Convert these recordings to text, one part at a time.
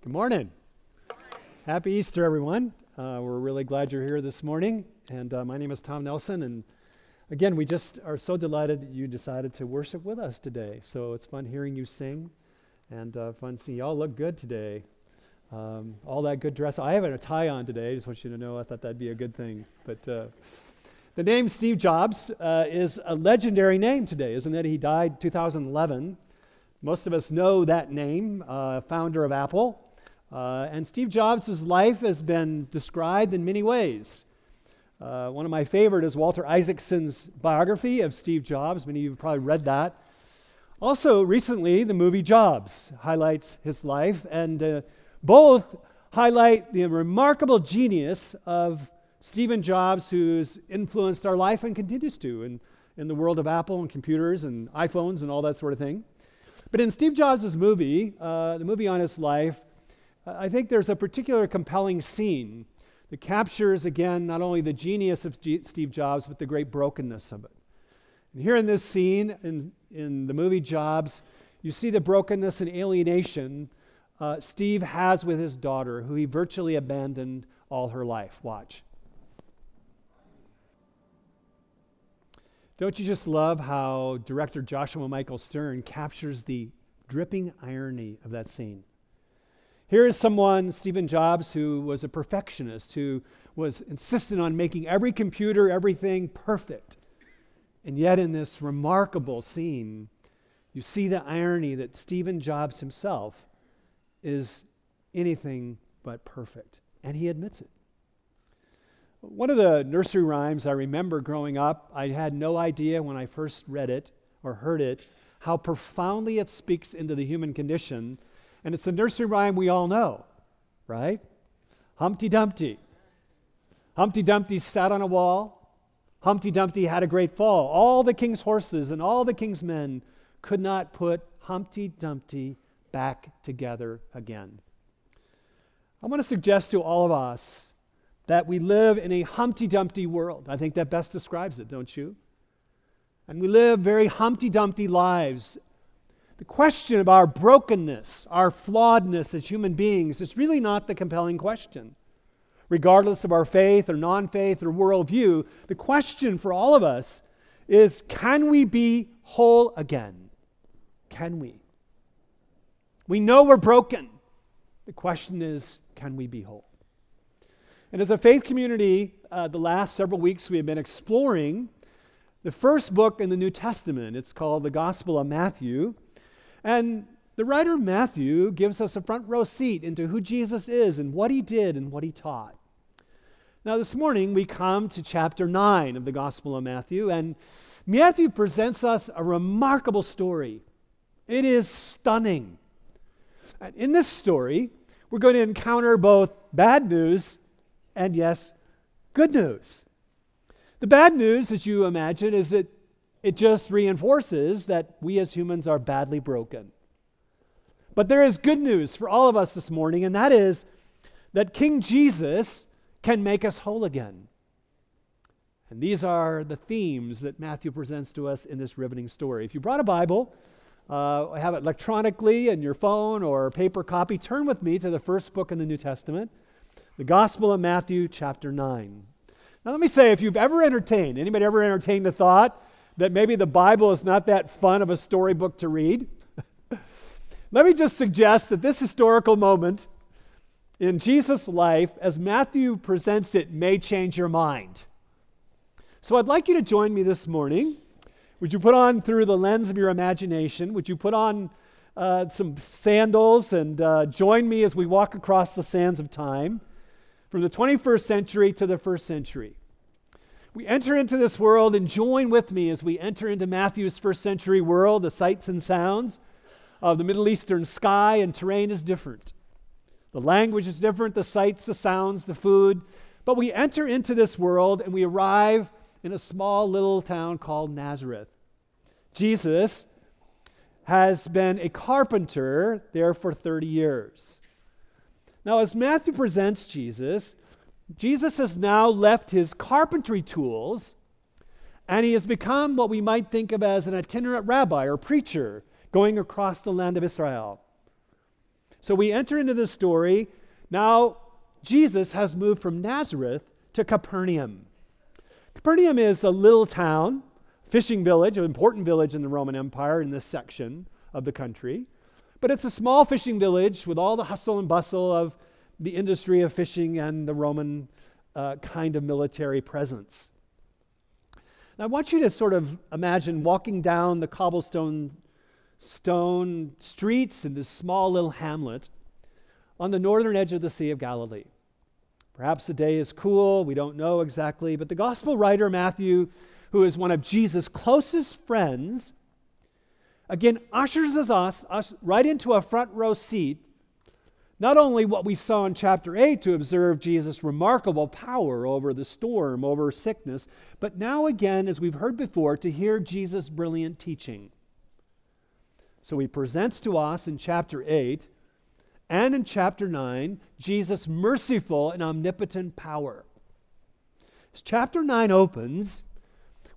Good morning. Happy Easter, everyone. Uh, we're really glad you're here this morning. And uh, my name is Tom Nelson. And again, we just are so delighted that you decided to worship with us today. So it's fun hearing you sing and uh, fun seeing you all look good today. Um, all that good dress. I have a tie on today. I just want you to know I thought that'd be a good thing. But uh, the name Steve Jobs uh, is a legendary name today, isn't it? He died 2011. Most of us know that name, uh, founder of Apple. Uh, and Steve Jobs' life has been described in many ways. Uh, one of my favorite is Walter Isaacson's biography of Steve Jobs. Many of you have probably read that. Also, recently, the movie Jobs highlights his life, and uh, both highlight the remarkable genius of Stephen Jobs, who's influenced our life and continues to in, in the world of Apple and computers and iPhones and all that sort of thing. But in Steve Jobs' movie, uh, the movie on his life, I think there's a particular compelling scene that captures, again, not only the genius of G- Steve Jobs, but the great brokenness of it. And here in this scene, in, in the movie Jobs, you see the brokenness and alienation uh, Steve has with his daughter, who he virtually abandoned all her life. Watch. Don't you just love how director Joshua Michael Stern captures the dripping irony of that scene? Here is someone, Stephen Jobs, who was a perfectionist, who was insistent on making every computer, everything perfect. And yet, in this remarkable scene, you see the irony that Stephen Jobs himself is anything but perfect. And he admits it. One of the nursery rhymes I remember growing up, I had no idea when I first read it or heard it how profoundly it speaks into the human condition and it's the nursery rhyme we all know, right? Humpty Dumpty. Humpty Dumpty sat on a wall. Humpty Dumpty had a great fall. All the king's horses and all the king's men could not put Humpty Dumpty back together again. I want to suggest to all of us that we live in a Humpty Dumpty world. I think that best describes it, don't you? And we live very Humpty Dumpty lives the question of our brokenness, our flawedness as human beings, is really not the compelling question. Regardless of our faith or non faith or worldview, the question for all of us is can we be whole again? Can we? We know we're broken. The question is can we be whole? And as a faith community, uh, the last several weeks we have been exploring the first book in the New Testament. It's called the Gospel of Matthew. And the writer Matthew gives us a front row seat into who Jesus is and what he did and what he taught. Now, this morning we come to chapter 9 of the Gospel of Matthew, and Matthew presents us a remarkable story. It is stunning. And in this story, we're going to encounter both bad news and, yes, good news. The bad news, as you imagine, is that it just reinforces that we as humans are badly broken. But there is good news for all of us this morning, and that is that King Jesus can make us whole again. And these are the themes that Matthew presents to us in this riveting story. If you brought a Bible, uh, have it electronically in your phone or paper copy, turn with me to the first book in the New Testament, the Gospel of Matthew, chapter 9. Now, let me say, if you've ever entertained, anybody ever entertained the thought that maybe the Bible is not that fun of a storybook to read, let me just suggest that this historical moment in Jesus' life, as Matthew presents it, may change your mind. So I'd like you to join me this morning. Would you put on through the lens of your imagination? Would you put on uh, some sandals and uh, join me as we walk across the sands of time from the 21st century to the first century? We enter into this world and join with me as we enter into Matthew's first century world. The sights and sounds of the Middle Eastern sky and terrain is different. The language is different, the sights, the sounds, the food. But we enter into this world and we arrive in a small little town called Nazareth. Jesus has been a carpenter there for 30 years. Now, as Matthew presents Jesus, Jesus has now left his carpentry tools and he has become what we might think of as an itinerant rabbi or preacher going across the land of Israel. So we enter into this story. Now, Jesus has moved from Nazareth to Capernaum. Capernaum is a little town, fishing village, an important village in the Roman Empire in this section of the country. But it's a small fishing village with all the hustle and bustle of the industry of fishing and the Roman uh, kind of military presence. Now, I want you to sort of imagine walking down the cobblestone stone streets in this small little hamlet on the northern edge of the Sea of Galilee. Perhaps the day is cool, we don't know exactly, but the gospel writer Matthew, who is one of Jesus' closest friends, again ushers us, us right into a front row seat. Not only what we saw in chapter 8 to observe Jesus' remarkable power over the storm, over sickness, but now again, as we've heard before, to hear Jesus' brilliant teaching. So he presents to us in chapter 8 and in chapter 9 Jesus' merciful and omnipotent power. As chapter 9 opens,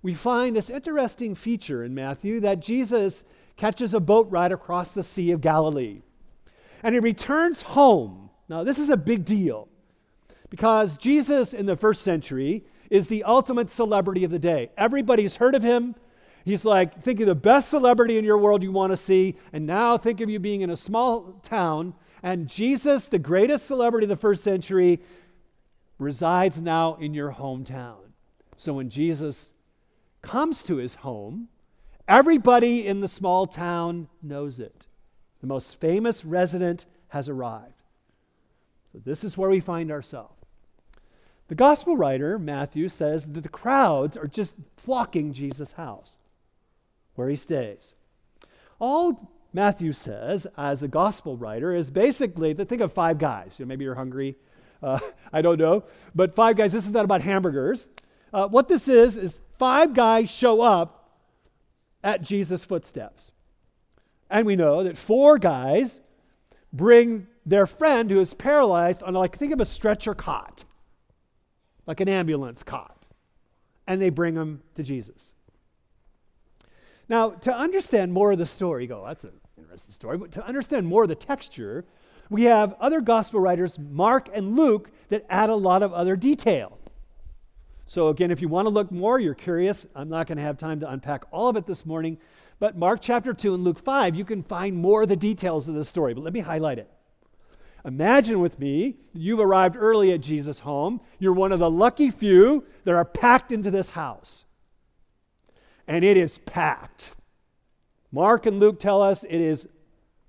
we find this interesting feature in Matthew that Jesus catches a boat ride across the Sea of Galilee. And he returns home. Now, this is a big deal because Jesus in the first century is the ultimate celebrity of the day. Everybody's heard of him. He's like, think of the best celebrity in your world you want to see, and now think of you being in a small town, and Jesus, the greatest celebrity of the first century, resides now in your hometown. So when Jesus comes to his home, Everybody in the small town knows it. The most famous resident has arrived. So, this is where we find ourselves. The gospel writer, Matthew, says that the crowds are just flocking Jesus' house, where he stays. All Matthew says, as a gospel writer, is basically think of five guys. You know, maybe you're hungry. Uh, I don't know. But five guys, this is not about hamburgers. Uh, what this is, is five guys show up at Jesus' footsteps. And we know that four guys bring their friend who is paralyzed on, like, think of a stretcher cot, like an ambulance cot, and they bring him to Jesus. Now, to understand more of the story, go, that's an interesting story, but to understand more of the texture, we have other gospel writers, Mark and Luke, that add a lot of other detail. So, again, if you want to look more, you're curious, I'm not going to have time to unpack all of it this morning. But Mark chapter 2 and Luke 5, you can find more of the details of the story. But let me highlight it. Imagine with me, you've arrived early at Jesus' home. You're one of the lucky few that are packed into this house. And it is packed. Mark and Luke tell us it is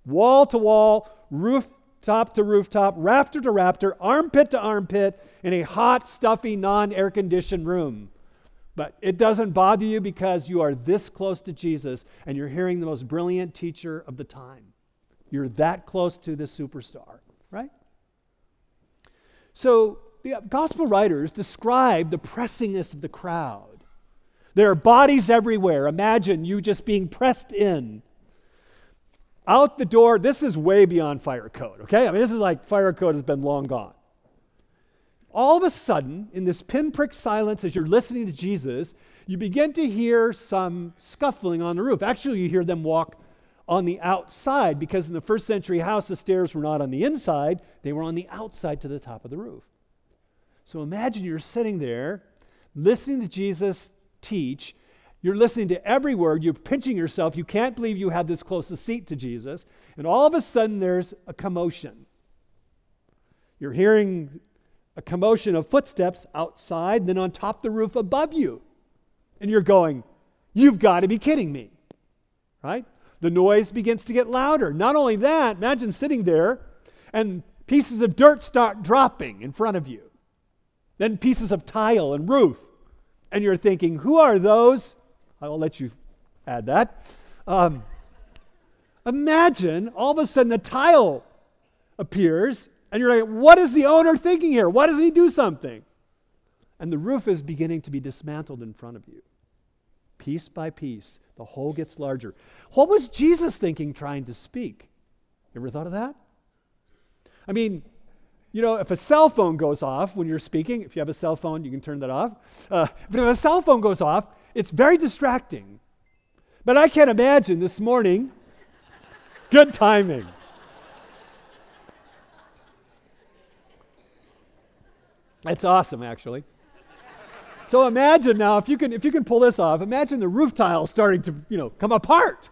wall to wall, rooftop to rooftop, rafter to rafter, armpit to armpit, in a hot, stuffy, non air conditioned room. But it doesn't bother you because you are this close to Jesus and you're hearing the most brilliant teacher of the time. You're that close to the superstar, right? So the gospel writers describe the pressingness of the crowd. There are bodies everywhere. Imagine you just being pressed in out the door, this is way beyond fire code, okay? I mean, this is like fire code has been long gone. All of a sudden, in this pinprick silence, as you're listening to Jesus, you begin to hear some scuffling on the roof. Actually, you hear them walk on the outside because in the first century house, the stairs were not on the inside, they were on the outside to the top of the roof. So imagine you're sitting there listening to Jesus teach, you're listening to every word. You're pinching yourself. You can't believe you have this close a seat to Jesus. And all of a sudden, there's a commotion. You're hearing a commotion of footsteps outside, then on top the roof above you. And you're going, You've got to be kidding me. Right? The noise begins to get louder. Not only that, imagine sitting there and pieces of dirt start dropping in front of you. Then pieces of tile and roof. And you're thinking, Who are those? I'll let you add that. Um, imagine all of a sudden the tile appears, and you're like, what is the owner thinking here? Why doesn't he do something? And the roof is beginning to be dismantled in front of you. Piece by piece, the hole gets larger. What was Jesus thinking trying to speak? You ever thought of that? I mean, you know, if a cell phone goes off when you're speaking, if you have a cell phone, you can turn that off. Uh, but if a cell phone goes off, it's very distracting. But I can't imagine this morning, good timing. That's awesome, actually. so imagine now, if you can, if you can pull this off, imagine the roof tiles starting to, you know, come apart.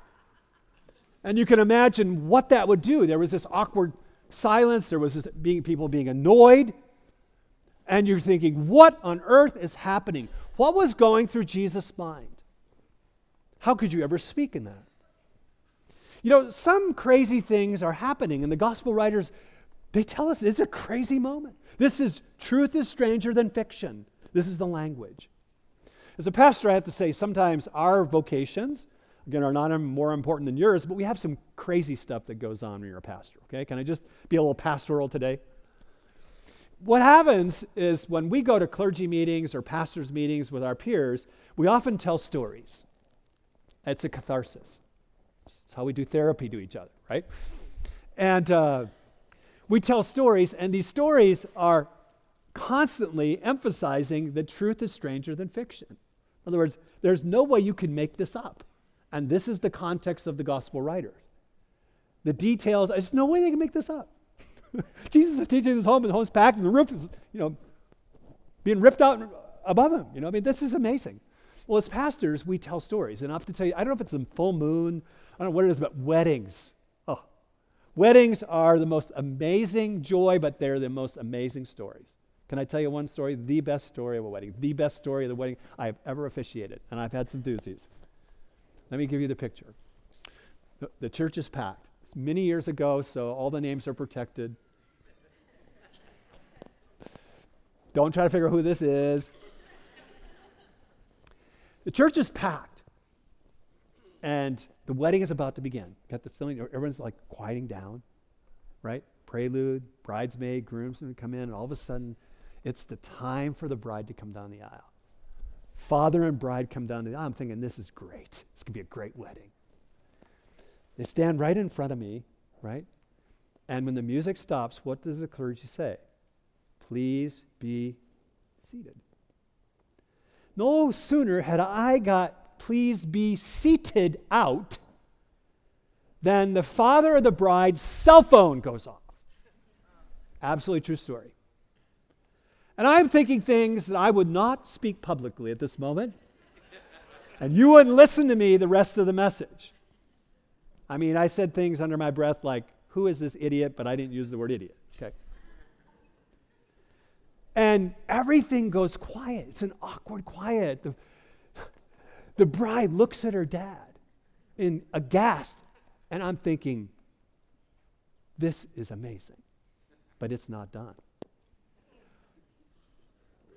And you can imagine what that would do. There was this awkward silence. There was being, people being annoyed. And you're thinking, what on earth is happening? What was going through Jesus' mind? How could you ever speak in that? You know, some crazy things are happening, and the gospel writers, they tell us it's a crazy moment. This is truth is stranger than fiction. This is the language. As a pastor, I have to say, sometimes our vocations, again, are not more important than yours, but we have some crazy stuff that goes on when you're a pastor, okay? Can I just be a little pastoral today? What happens is when we go to clergy meetings or pastors' meetings with our peers, we often tell stories. It's a catharsis. It's how we do therapy to each other, right? And uh, we tell stories, and these stories are constantly emphasizing that truth is stranger than fiction. In other words, there's no way you can make this up. And this is the context of the gospel writers. The details, there's no way they can make this up. Jesus is teaching this home, and the home's packed, and the roof is, you know, being ripped out above him. You know, I mean, this is amazing. Well, as pastors, we tell stories. And I have to tell you, I don't know if it's the full moon, I don't know what it is, but weddings. Weddings are the most amazing joy, but they're the most amazing stories. Can I tell you one story? The best story of a wedding, the best story of the wedding I have ever officiated. And I've had some doozies. Let me give you the picture. The, the church is packed. It's many years ago, so all the names are protected. Don't try to figure out who this is. The church is packed, and the wedding is about to begin. Got the feeling everyone's like quieting down, right? Prelude, bridesmaid, groomsmen come in, and all of a sudden, it's the time for the bride to come down the aisle. Father and bride come down the aisle. I'm thinking, this is great. This could be a great wedding. They stand right in front of me, right? And when the music stops, what does the clergy say? Please be seated. No sooner had I got please be seated out then the father of the bride's cell phone goes off. Absolutely true story. And I'm thinking things that I would not speak publicly at this moment. And you wouldn't listen to me the rest of the message. I mean, I said things under my breath like, Who is this idiot? But I didn't use the word idiot. Okay. And everything goes quiet. It's an awkward quiet. The, the bride looks at her dad in aghast. And I'm thinking, This is amazing. But it's not done.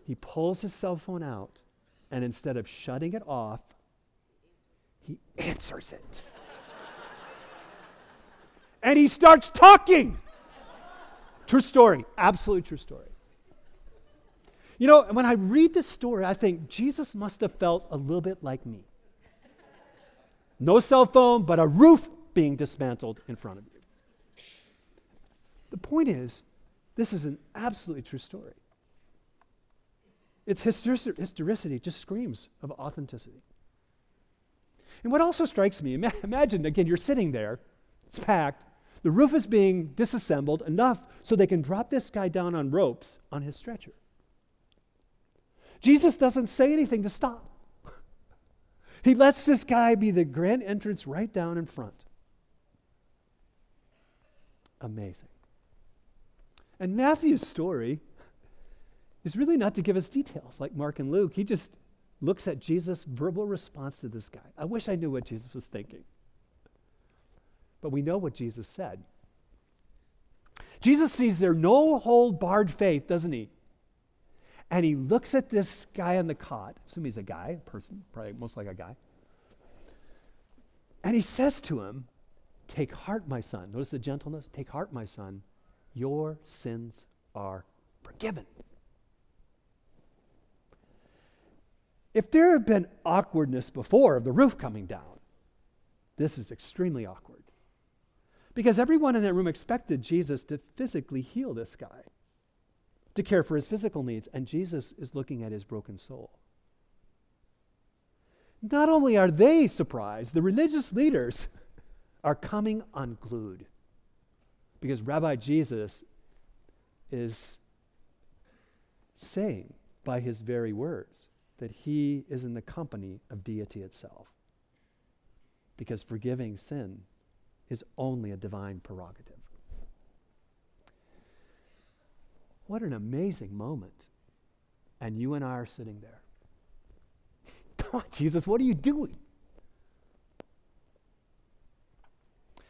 He pulls his cell phone out, and instead of shutting it off, he answers it. and he starts talking. True story, absolutely true story. You know, when I read this story, I think Jesus must have felt a little bit like me. No cell phone, but a roof being dismantled in front of you. The point is, this is an absolutely true story. Its historicity just screams of authenticity. And what also strikes me, imagine again, you're sitting there, it's packed, the roof is being disassembled enough so they can drop this guy down on ropes on his stretcher. Jesus doesn't say anything to stop. He lets this guy be the grand entrance right down in front. Amazing. And Matthew's story is really not to give us details like Mark and Luke. He just looks at Jesus' verbal response to this guy. I wish I knew what Jesus was thinking. But we know what Jesus said. Jesus sees their no hold barred faith, doesn't he? And he looks at this guy on the cot. Assume he's a guy, a person, probably most like a guy. And he says to him, Take heart, my son. Notice the gentleness. Take heart, my son. Your sins are forgiven. If there had been awkwardness before of the roof coming down, this is extremely awkward. Because everyone in that room expected Jesus to physically heal this guy, to care for his physical needs, and Jesus is looking at his broken soul. Not only are they surprised, the religious leaders are coming unglued because Rabbi Jesus is saying by his very words that he is in the company of deity itself. Because forgiving sin is only a divine prerogative. What an amazing moment. And you and I are sitting there. On, Jesus, what are you doing?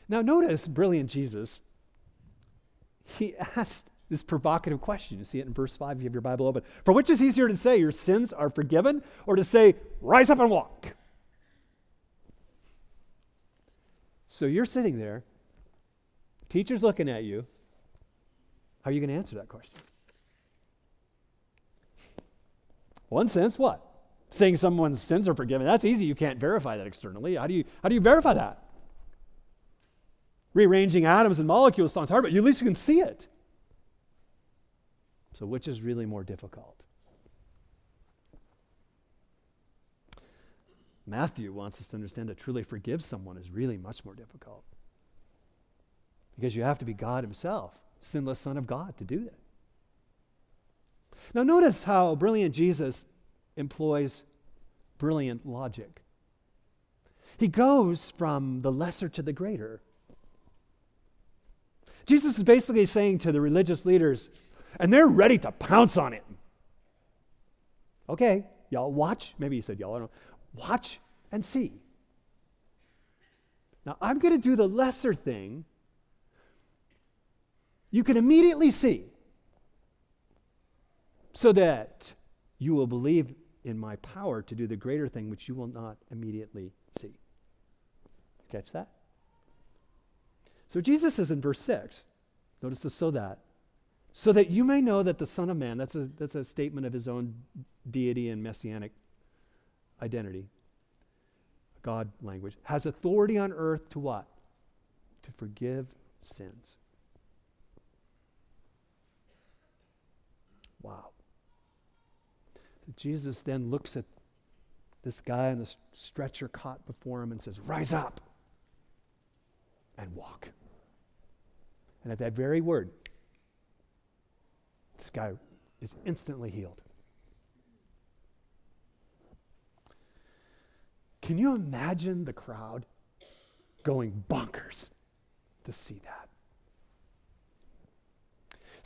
Now, notice, brilliant Jesus, he asked this provocative question. You see it in verse 5 if you have your Bible open. For which is easier to say, your sins are forgiven, or to say, rise up and walk? So you're sitting there, teacher's looking at you. How are you going to answer that question? One sense, what? Saying someone's sins are forgiven. That's easy. You can't verify that externally. How do you, how do you verify that? Rearranging atoms and molecules sounds hard, but at least you can see it. So, which is really more difficult? Matthew wants us to understand that truly forgive someone is really much more difficult. Because you have to be God Himself, sinless Son of God, to do that. Now, notice how brilliant Jesus employs brilliant logic. He goes from the lesser to the greater. Jesus is basically saying to the religious leaders, and they're ready to pounce on him. Okay, y'all watch. Maybe he said y'all, I don't know. Watch and see. Now, I'm going to do the lesser thing. You can immediately see so that you will believe in my power to do the greater thing which you will not immediately see. Catch that? So Jesus says in verse 6, notice the so that, so that you may know that the Son of Man, that's a, that's a statement of his own deity and messianic identity, God language, has authority on earth to what? To forgive sins. Wow. So Jesus then looks at this guy on the stretcher caught before him and says, Rise up and walk. And at that very word, this guy is instantly healed. Can you imagine the crowd going bonkers to see that?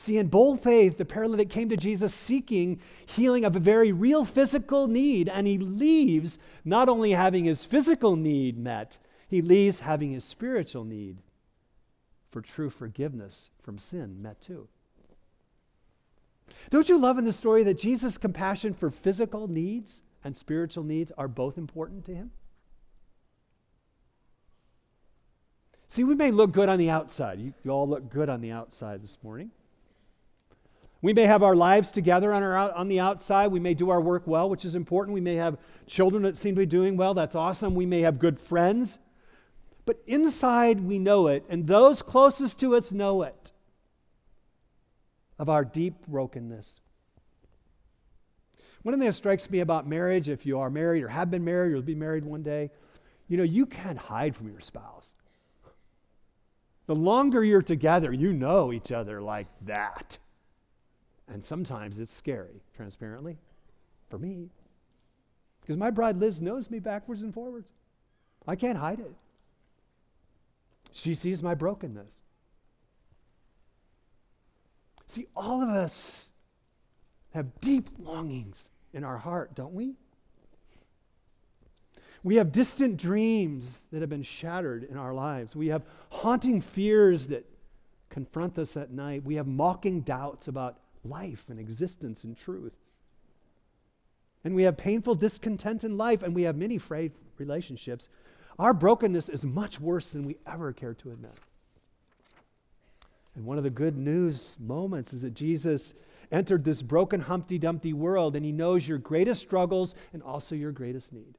See, in bold faith, the paralytic came to Jesus seeking healing of a very real physical need, and he leaves not only having his physical need met, he leaves having his spiritual need for true forgiveness from sin met too. Don't you love in the story that Jesus' compassion for physical needs and spiritual needs are both important to him? See, we may look good on the outside. You, you all look good on the outside this morning. We may have our lives together on, our, on the outside. We may do our work well, which is important. We may have children that seem to be doing well. That's awesome. We may have good friends. But inside, we know it, and those closest to us know it of our deep brokenness. One thing that strikes me about marriage, if you are married or have been married or will be married one day, you know, you can't hide from your spouse. The longer you're together, you know each other like that. And sometimes it's scary, transparently, for me. Because my bride Liz knows me backwards and forwards. I can't hide it. She sees my brokenness. See, all of us have deep longings in our heart, don't we? We have distant dreams that have been shattered in our lives. We have haunting fears that confront us at night. We have mocking doubts about life and existence and truth. And we have painful discontent in life, and we have many frayed relationships. Our brokenness is much worse than we ever care to admit. And one of the good news moments is that Jesus entered this broken Humpty Dumpty world, and he knows your greatest struggles and also your greatest need.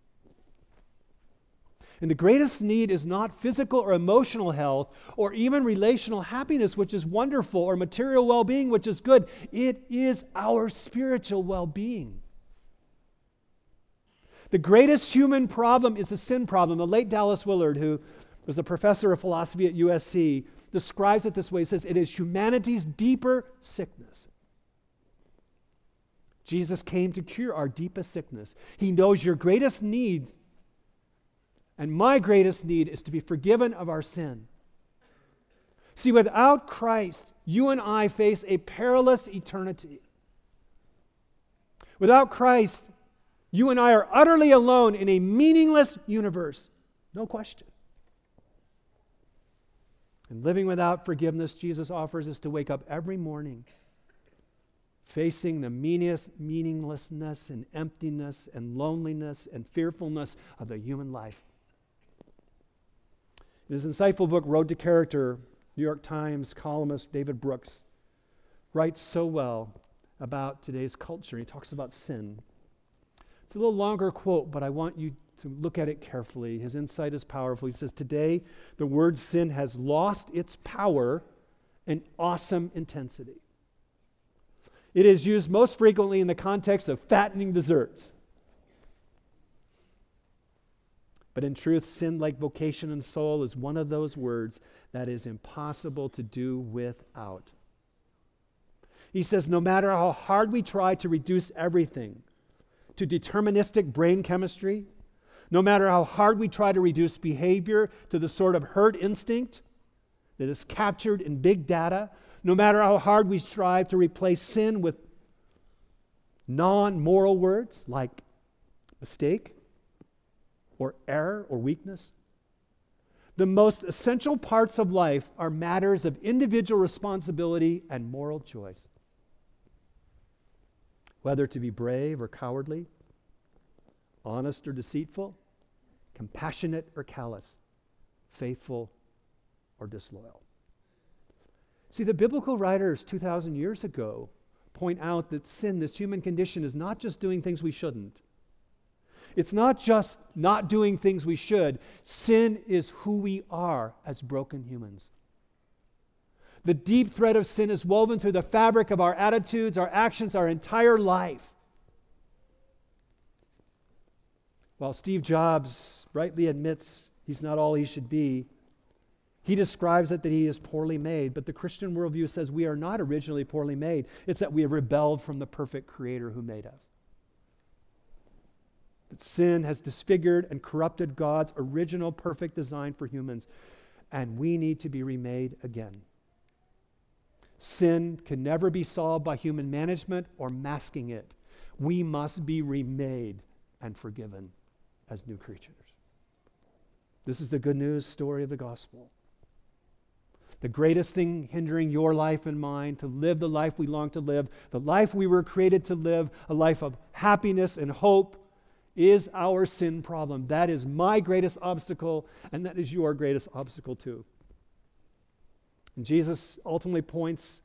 And the greatest need is not physical or emotional health or even relational happiness, which is wonderful, or material well being, which is good. It is our spiritual well being. The greatest human problem is the sin problem. The late Dallas Willard, who was a professor of philosophy at USC, describes it this way. He says, It is humanity's deeper sickness. Jesus came to cure our deepest sickness. He knows your greatest needs. And my greatest need is to be forgiven of our sin. See, without Christ, you and I face a perilous eternity. Without Christ, you and I are utterly alone in a meaningless universe. No question. And living without forgiveness, Jesus offers us to wake up every morning facing the meanest, meaninglessness and emptiness and loneliness and fearfulness of the human life. In his insightful book, Road to Character, New York Times columnist David Brooks writes so well about today's culture. He talks about sin. It's a little longer quote, but I want you to look at it carefully. His insight is powerful. He says, Today, the word sin has lost its power and awesome intensity. It is used most frequently in the context of fattening desserts. But in truth, sin, like vocation and soul, is one of those words that is impossible to do without. He says, no matter how hard we try to reduce everything to deterministic brain chemistry, no matter how hard we try to reduce behavior to the sort of herd instinct that is captured in big data, no matter how hard we strive to replace sin with non moral words like mistake or error or weakness, the most essential parts of life are matters of individual responsibility and moral choice whether to be brave or cowardly, honest or deceitful, compassionate or callous, faithful or disloyal. See, the biblical writers 2,000 years ago point out that sin, this human condition, is not just doing things we shouldn't. It's not just not doing things we should. Sin is who we are as broken humans. The deep thread of sin is woven through the fabric of our attitudes, our actions, our entire life. While Steve Jobs rightly admits he's not all he should be, he describes it that he is poorly made. But the Christian worldview says we are not originally poorly made, it's that we have rebelled from the perfect Creator who made us. That sin has disfigured and corrupted God's original perfect design for humans, and we need to be remade again. Sin can never be solved by human management or masking it. We must be remade and forgiven as new creatures. This is the good news story of the gospel. The greatest thing hindering your life and mine to live the life we long to live, the life we were created to live, a life of happiness and hope, is our sin problem. That is my greatest obstacle, and that is your greatest obstacle too. And Jesus ultimately points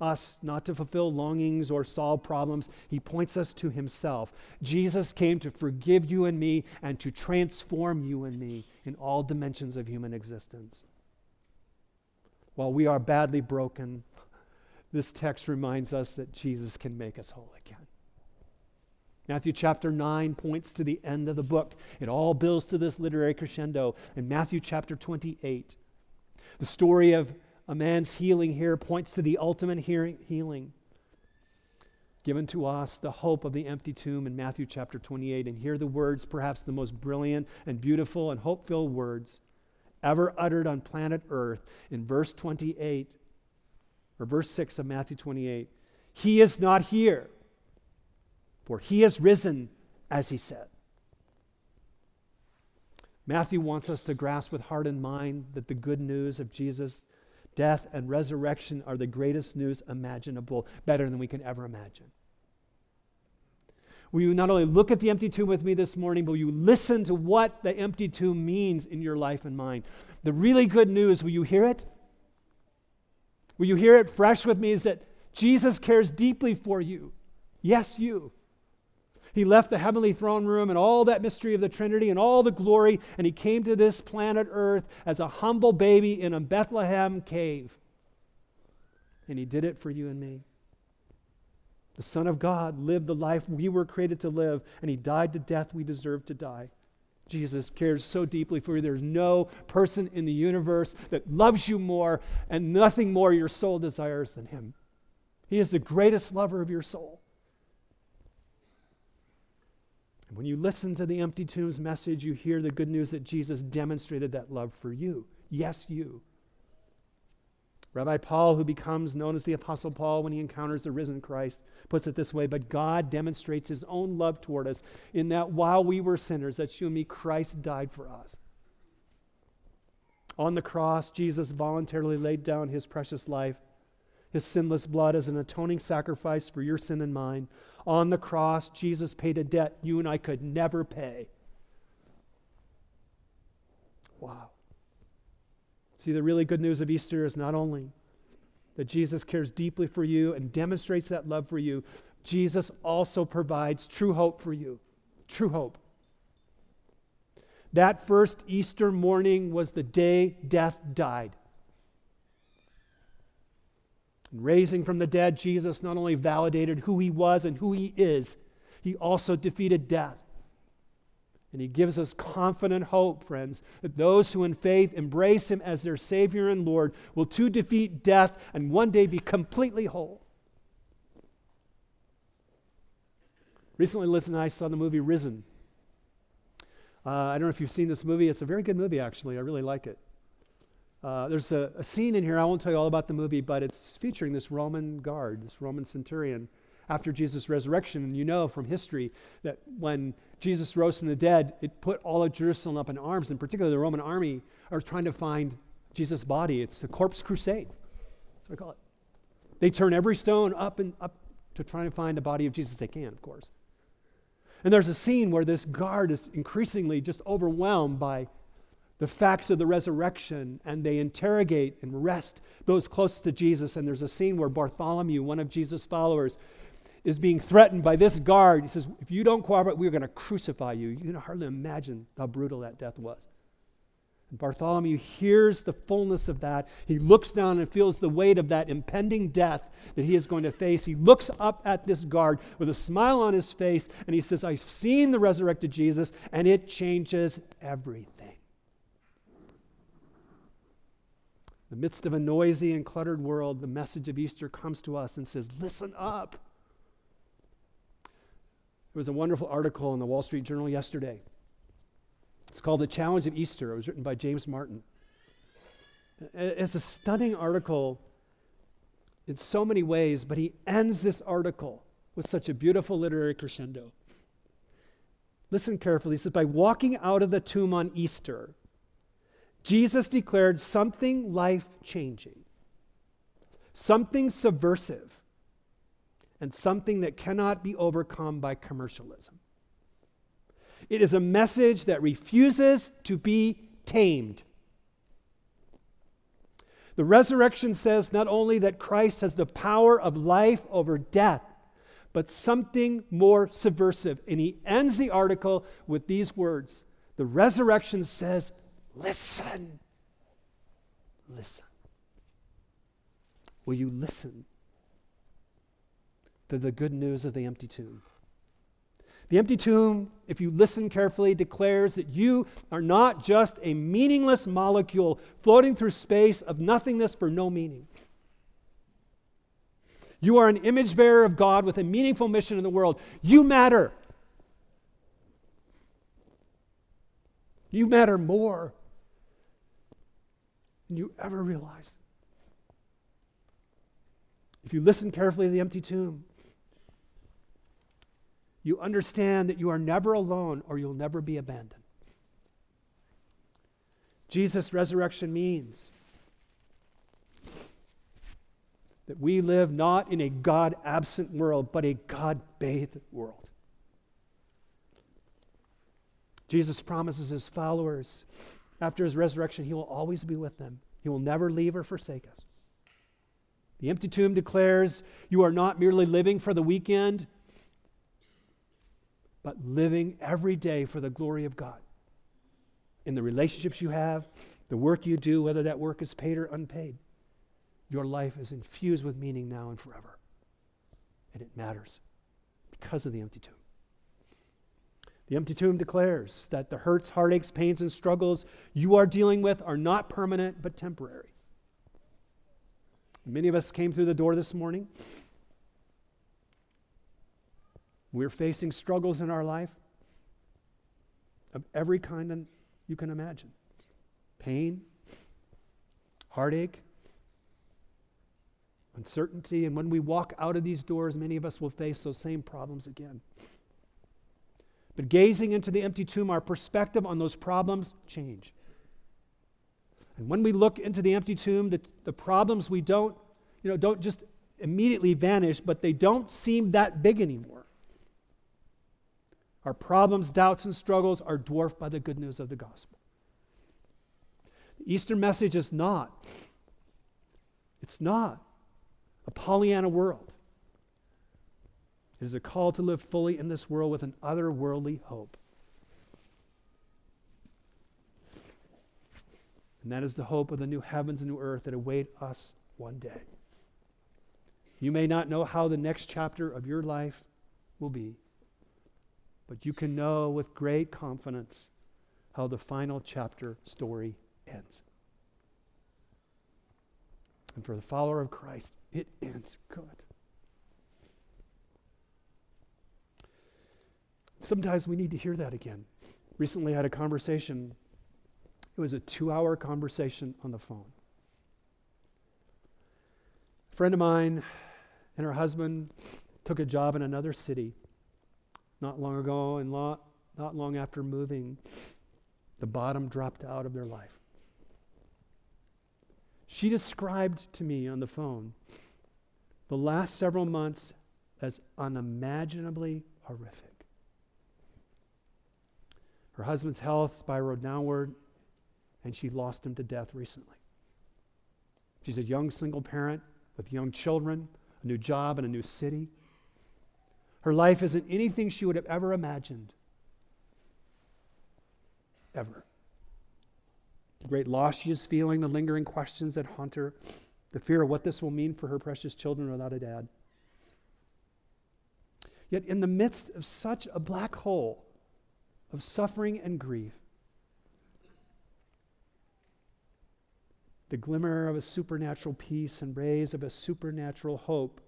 us not to fulfill longings or solve problems. He points us to himself. Jesus came to forgive you and me and to transform you and me in all dimensions of human existence. While we are badly broken, this text reminds us that Jesus can make us whole again. Matthew chapter 9 points to the end of the book. It all builds to this literary crescendo. In Matthew chapter 28, the story of a man's healing here points to the ultimate healing given to us, the hope of the empty tomb in Matthew chapter 28. And hear the words, perhaps the most brilliant and beautiful and hope filled words ever uttered on planet Earth in verse 28 or verse 6 of Matthew 28. He is not here, for he has risen, as he said. Matthew wants us to grasp with heart and mind that the good news of Jesus' death and resurrection are the greatest news imaginable, better than we can ever imagine. Will you not only look at the empty tomb with me this morning, but will you listen to what the empty tomb means in your life and mine? The really good news, will you hear it? Will you hear it fresh with me? Is that Jesus cares deeply for you. Yes, you. He left the heavenly throne room and all that mystery of the Trinity and all the glory, and he came to this planet Earth as a humble baby in a Bethlehem cave. And he did it for you and me. The Son of God lived the life we were created to live, and he died the death we deserve to die. Jesus cares so deeply for you. There's no person in the universe that loves you more and nothing more your soul desires than him. He is the greatest lover of your soul. And when you listen to the empty tombs message, you hear the good news that Jesus demonstrated that love for you. Yes, you. Rabbi Paul, who becomes known as the Apostle Paul when he encounters the risen Christ, puts it this way But God demonstrates his own love toward us in that while we were sinners, that's you and me, Christ died for us. On the cross, Jesus voluntarily laid down his precious life, his sinless blood as an atoning sacrifice for your sin and mine. On the cross, Jesus paid a debt you and I could never pay. Wow. See, the really good news of Easter is not only that Jesus cares deeply for you and demonstrates that love for you, Jesus also provides true hope for you. True hope. That first Easter morning was the day death died. And raising from the dead, Jesus not only validated who he was and who he is, he also defeated death. And he gives us confident hope, friends, that those who in faith embrace him as their Savior and Lord will too defeat death and one day be completely whole. Recently, Liz and I saw the movie Risen. Uh, I don't know if you've seen this movie. It's a very good movie, actually. I really like it. Uh, there's a, a, scene in here, I won't tell you all about the movie, but it's featuring this Roman guard, this Roman centurion, after Jesus' resurrection. And you know from history that when Jesus rose from the dead, it put all of Jerusalem up in arms, and particularly the Roman army are trying to find Jesus' body. It's a corpse crusade. That's what I call it. They turn every stone up and up to try and find the body of Jesus they can, of course. And there's a scene where this guard is increasingly just overwhelmed by the facts of the resurrection and they interrogate and arrest those closest to Jesus. And there's a scene where Bartholomew, one of Jesus' followers, is being threatened by this guard. He says, If you don't cooperate, we're going to crucify you. You can hardly imagine how brutal that death was. And Bartholomew hears the fullness of that. He looks down and feels the weight of that impending death that he is going to face. He looks up at this guard with a smile on his face and he says, I've seen the resurrected Jesus, and it changes everything. In the midst of a noisy and cluttered world, the message of Easter comes to us and says, Listen up. There was a wonderful article in the Wall Street Journal yesterday it's called The Challenge of Easter. It was written by James Martin. It's a stunning article in so many ways, but he ends this article with such a beautiful literary crescendo. Listen carefully. He says, By walking out of the tomb on Easter, Jesus declared something life changing, something subversive, and something that cannot be overcome by commercialism. It is a message that refuses to be tamed. The resurrection says not only that Christ has the power of life over death, but something more subversive. And he ends the article with these words The resurrection says, Listen. Listen. Will you listen to the good news of the empty tomb? The empty tomb, if you listen carefully, declares that you are not just a meaningless molecule floating through space of nothingness for no meaning. You are an image bearer of God with a meaningful mission in the world. You matter. You matter more than you ever realized. If you listen carefully to the empty tomb, you understand that you are never alone or you'll never be abandoned. Jesus' resurrection means that we live not in a God absent world, but a God bathed world. Jesus promises his followers after his resurrection, he will always be with them, he will never leave or forsake us. The empty tomb declares you are not merely living for the weekend but living every day for the glory of God. In the relationships you have, the work you do, whether that work is paid or unpaid, your life is infused with meaning now and forever. And it matters because of the empty tomb. The empty tomb declares that the hurts, heartaches, pains, and struggles you are dealing with are not permanent but temporary. Many of us came through the door this morning we're facing struggles in our life. of every kind you can imagine pain, heartache, uncertainty. And when we walk out of these doors, many of us will face those same problems again. But gazing into the empty tomb, our perspective on those problems change. And when we look into the empty tomb, the, the problems we don't, you know, don't just immediately vanish, but they don't seem that big anymore. Our problems, doubts, and struggles are dwarfed by the good news of the gospel. The Easter message is not, it's not a Pollyanna world. It is a call to live fully in this world with an otherworldly hope. And that is the hope of the new heavens and new earth that await us one day. You may not know how the next chapter of your life will be, but you can know with great confidence how the final chapter story ends. And for the follower of Christ, it ends good. Sometimes we need to hear that again. Recently, I had a conversation. It was a two hour conversation on the phone. A friend of mine and her husband took a job in another city not long ago, and not, not long after moving, the bottom dropped out of their life. She described to me on the phone the last several months as unimaginably horrific. Her husband's health spiraled downward, and she lost him to death recently. She's a young single parent with young children a new job in a new city. Her life isn't anything she would have ever imagined. Ever. The great loss she is feeling, the lingering questions that haunt her, the fear of what this will mean for her precious children without a dad. Yet, in the midst of such a black hole of suffering and grief, the glimmer of a supernatural peace and rays of a supernatural hope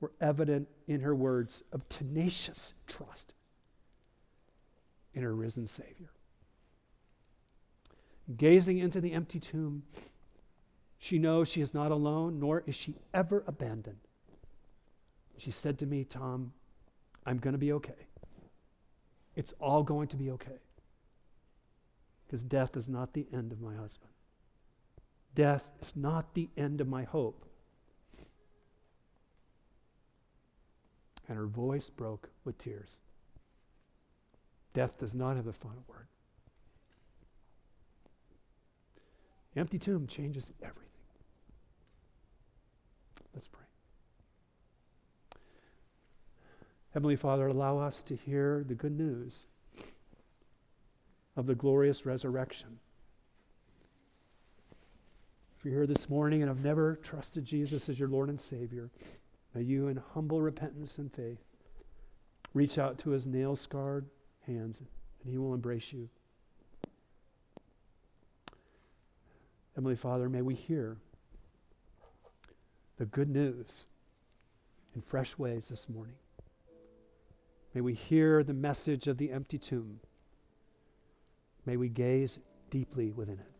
were evident in her words of tenacious trust in her risen Savior. Gazing into the empty tomb, she knows she is not alone, nor is she ever abandoned. She said to me, Tom, I'm going to be okay. It's all going to be okay. Because death is not the end of my husband. Death is not the end of my hope. And her voice broke with tears. Death does not have the final word. Empty tomb changes everything. Let's pray. Heavenly Father, allow us to hear the good news of the glorious resurrection if you're here this morning and have never trusted Jesus as your Lord and Savior, may you, in humble repentance and faith, reach out to his nail scarred hands and he will embrace you. Heavenly Father, may we hear the good news in fresh ways this morning. May we hear the message of the empty tomb. May we gaze deeply within it.